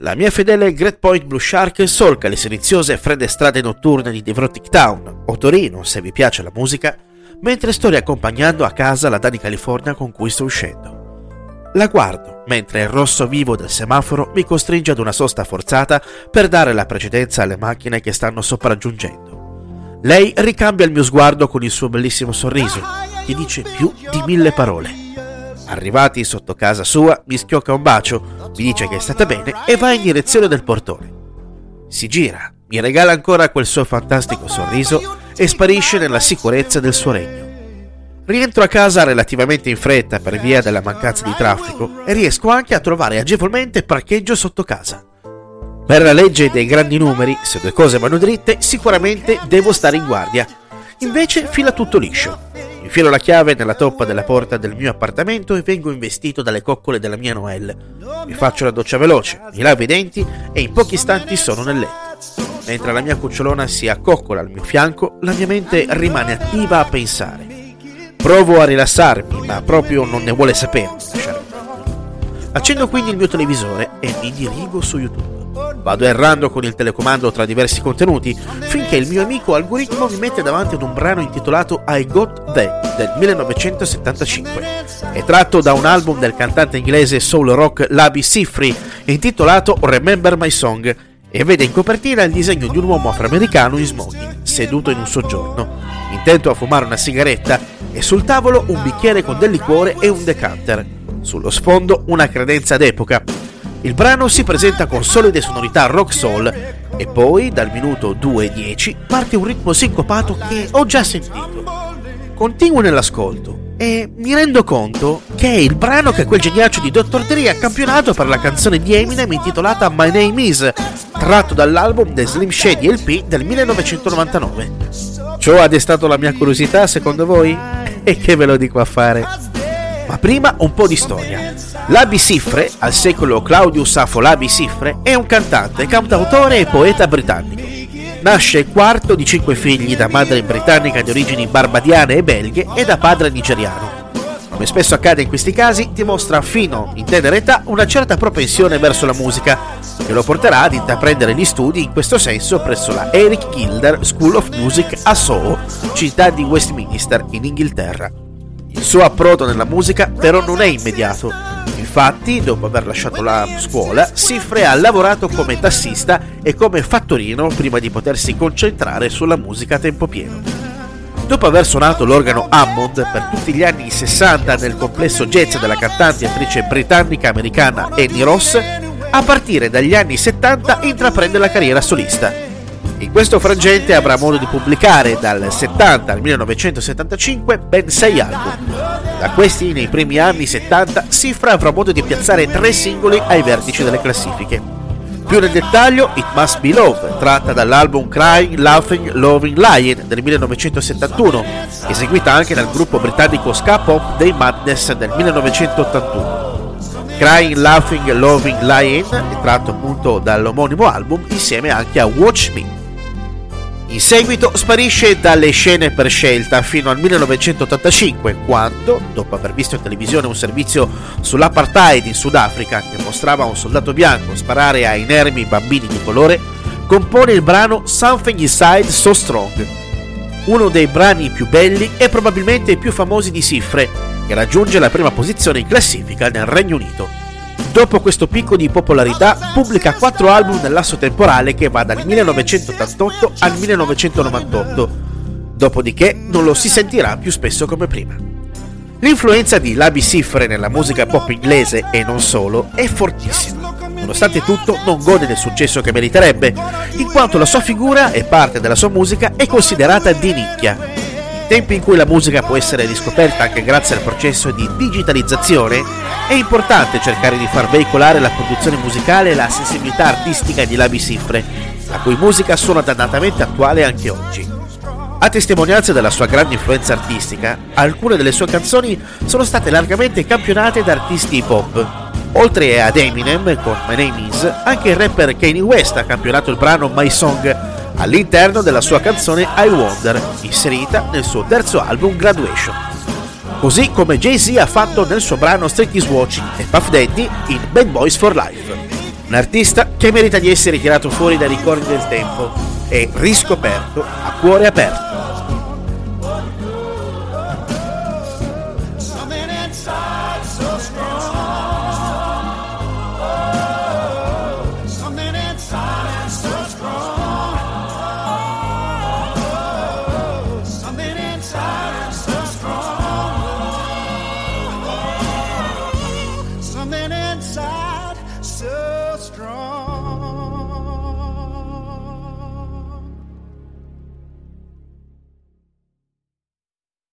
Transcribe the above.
La mia fedele Great Point Blue Shark solca le siliziose e fredde strade notturne di Devrotic Town, o Torino se vi piace la musica, mentre sto riaccompagnando a casa la Dani California con cui sto uscendo. La guardo, mentre il rosso vivo del semaforo mi costringe ad una sosta forzata per dare la precedenza alle macchine che stanno sopraggiungendo. Lei ricambia il mio sguardo con il suo bellissimo sorriso, che dice più di mille parole. Arrivati sotto casa sua, mi schiocca un bacio, mi dice che è stata bene e va in direzione del portone. Si gira, mi regala ancora quel suo fantastico sorriso e sparisce nella sicurezza del suo regno. Rientro a casa relativamente in fretta per via della mancanza di traffico e riesco anche a trovare agevolmente parcheggio sotto casa. Per la legge dei grandi numeri, se due cose vanno dritte, sicuramente devo stare in guardia. Invece fila tutto liscio. Infilo la chiave nella toppa della porta del mio appartamento e vengo investito dalle coccole della mia Noelle. Mi faccio la doccia veloce, mi lavo i denti e in pochi istanti sono nel letto. Mentre la mia cucciolona si accoccola al mio fianco, la mia mente rimane attiva a pensare. Provo a rilassarmi, ma proprio non ne vuole sapere. Accendo quindi il mio televisore e mi dirigo su YouTube. Vado errando con il telecomando tra diversi contenuti finché il mio amico algoritmo mi mette davanti ad un brano intitolato I Got The del 1975. È tratto da un album del cantante inglese soul rock Labi Sifri intitolato Remember My Song e vede in copertina il disegno di un uomo afroamericano in smoking, seduto in un soggiorno, intento a fumare una sigaretta e sul tavolo un bicchiere con del liquore e un decanter. Sullo sfondo una credenza d'epoca il brano si presenta con solide sonorità rock soul e poi dal minuto 2.10 parte un ritmo sincopato che ho già sentito. Continuo nell'ascolto e mi rendo conto che è il brano che quel geniaccio di Dr. Dre ha campionato per la canzone di Eminem intitolata My Name Is, tratto dall'album The Slim Shady LP del 1999. Ciò ha destato la mia curiosità secondo voi? E che ve lo dico a fare? Ma prima un po' di storia. Labi Siffre, al secolo Claudius Afolabi Siffre, è un cantante, cantautore e poeta britannico. Nasce quarto di cinque figli da madre britannica di origini barbadiane e belghe e da padre nigeriano. Come spesso accade in questi casi, dimostra fino in tenera età una certa propensione verso la musica, che lo porterà ad intraprendere gli studi in questo senso presso la Eric Gilder School of Music a Soho, città di Westminster, in Inghilterra. Il suo approdo nella musica però non è immediato, Infatti, dopo aver lasciato la scuola, Siffre ha lavorato come tassista e come fattorino prima di potersi concentrare sulla musica a tempo pieno. Dopo aver suonato l'organo Hammond per tutti gli anni 60 nel complesso jazz della cantante e attrice britannica-americana Annie Ross, a partire dagli anni 70 intraprende la carriera solista. In questo frangente avrà modo di pubblicare dal 70 al 1975 ben 6 album. Da questi, nei primi anni 70, Sifra avrà modo di piazzare tre singoli ai vertici delle classifiche. Più nel dettaglio, It Must Be Love, tratta dall'album Crying, Laughing, Loving Lion del 1971, eseguita anche dal gruppo britannico ska pop dei Madness del 1981. Crying, Laughing, Loving Lion è tratto appunto dall'omonimo album insieme anche a Watch Me in seguito sparisce dalle scene per scelta fino al 1985, quando, dopo aver visto in televisione un servizio sull'apartheid in Sudafrica che mostrava un soldato bianco sparare a inermi bambini di colore, compone il brano Something Inside So Strong, uno dei brani più belli e probabilmente più famosi di Sifre, che raggiunge la prima posizione in classifica nel Regno Unito. Dopo questo picco di popolarità, pubblica quattro album nell'asso temporale che va dal 1988 al 1998. Dopodiché non lo si sentirà più spesso come prima. L'influenza di Labi Siffre nella musica pop inglese e non solo è fortissima. Nonostante tutto, non gode del successo che meriterebbe, in quanto la sua figura e parte della sua musica è considerata di nicchia tempi in cui la musica può essere riscoperta anche grazie al processo di digitalizzazione, è importante cercare di far veicolare la produzione musicale e la sensibilità artistica di Labi Siffre, la cui musica suona dannatamente attuale anche oggi. A testimonianza della sua grande influenza artistica, alcune delle sue canzoni sono state largamente campionate da artisti hip hop. Oltre ad Eminem con My Name Is, anche il rapper Kanye West ha campionato il brano My Song all'interno della sua canzone I Wonder, inserita nel suo terzo album Graduation. Così come Jay-Z ha fatto nel suo brano Street is Watching e Puff Daddy in Bad Boys for Life. Un artista che merita di essere tirato fuori dai ricordi del tempo e riscoperto a cuore aperto. Something inside so strong.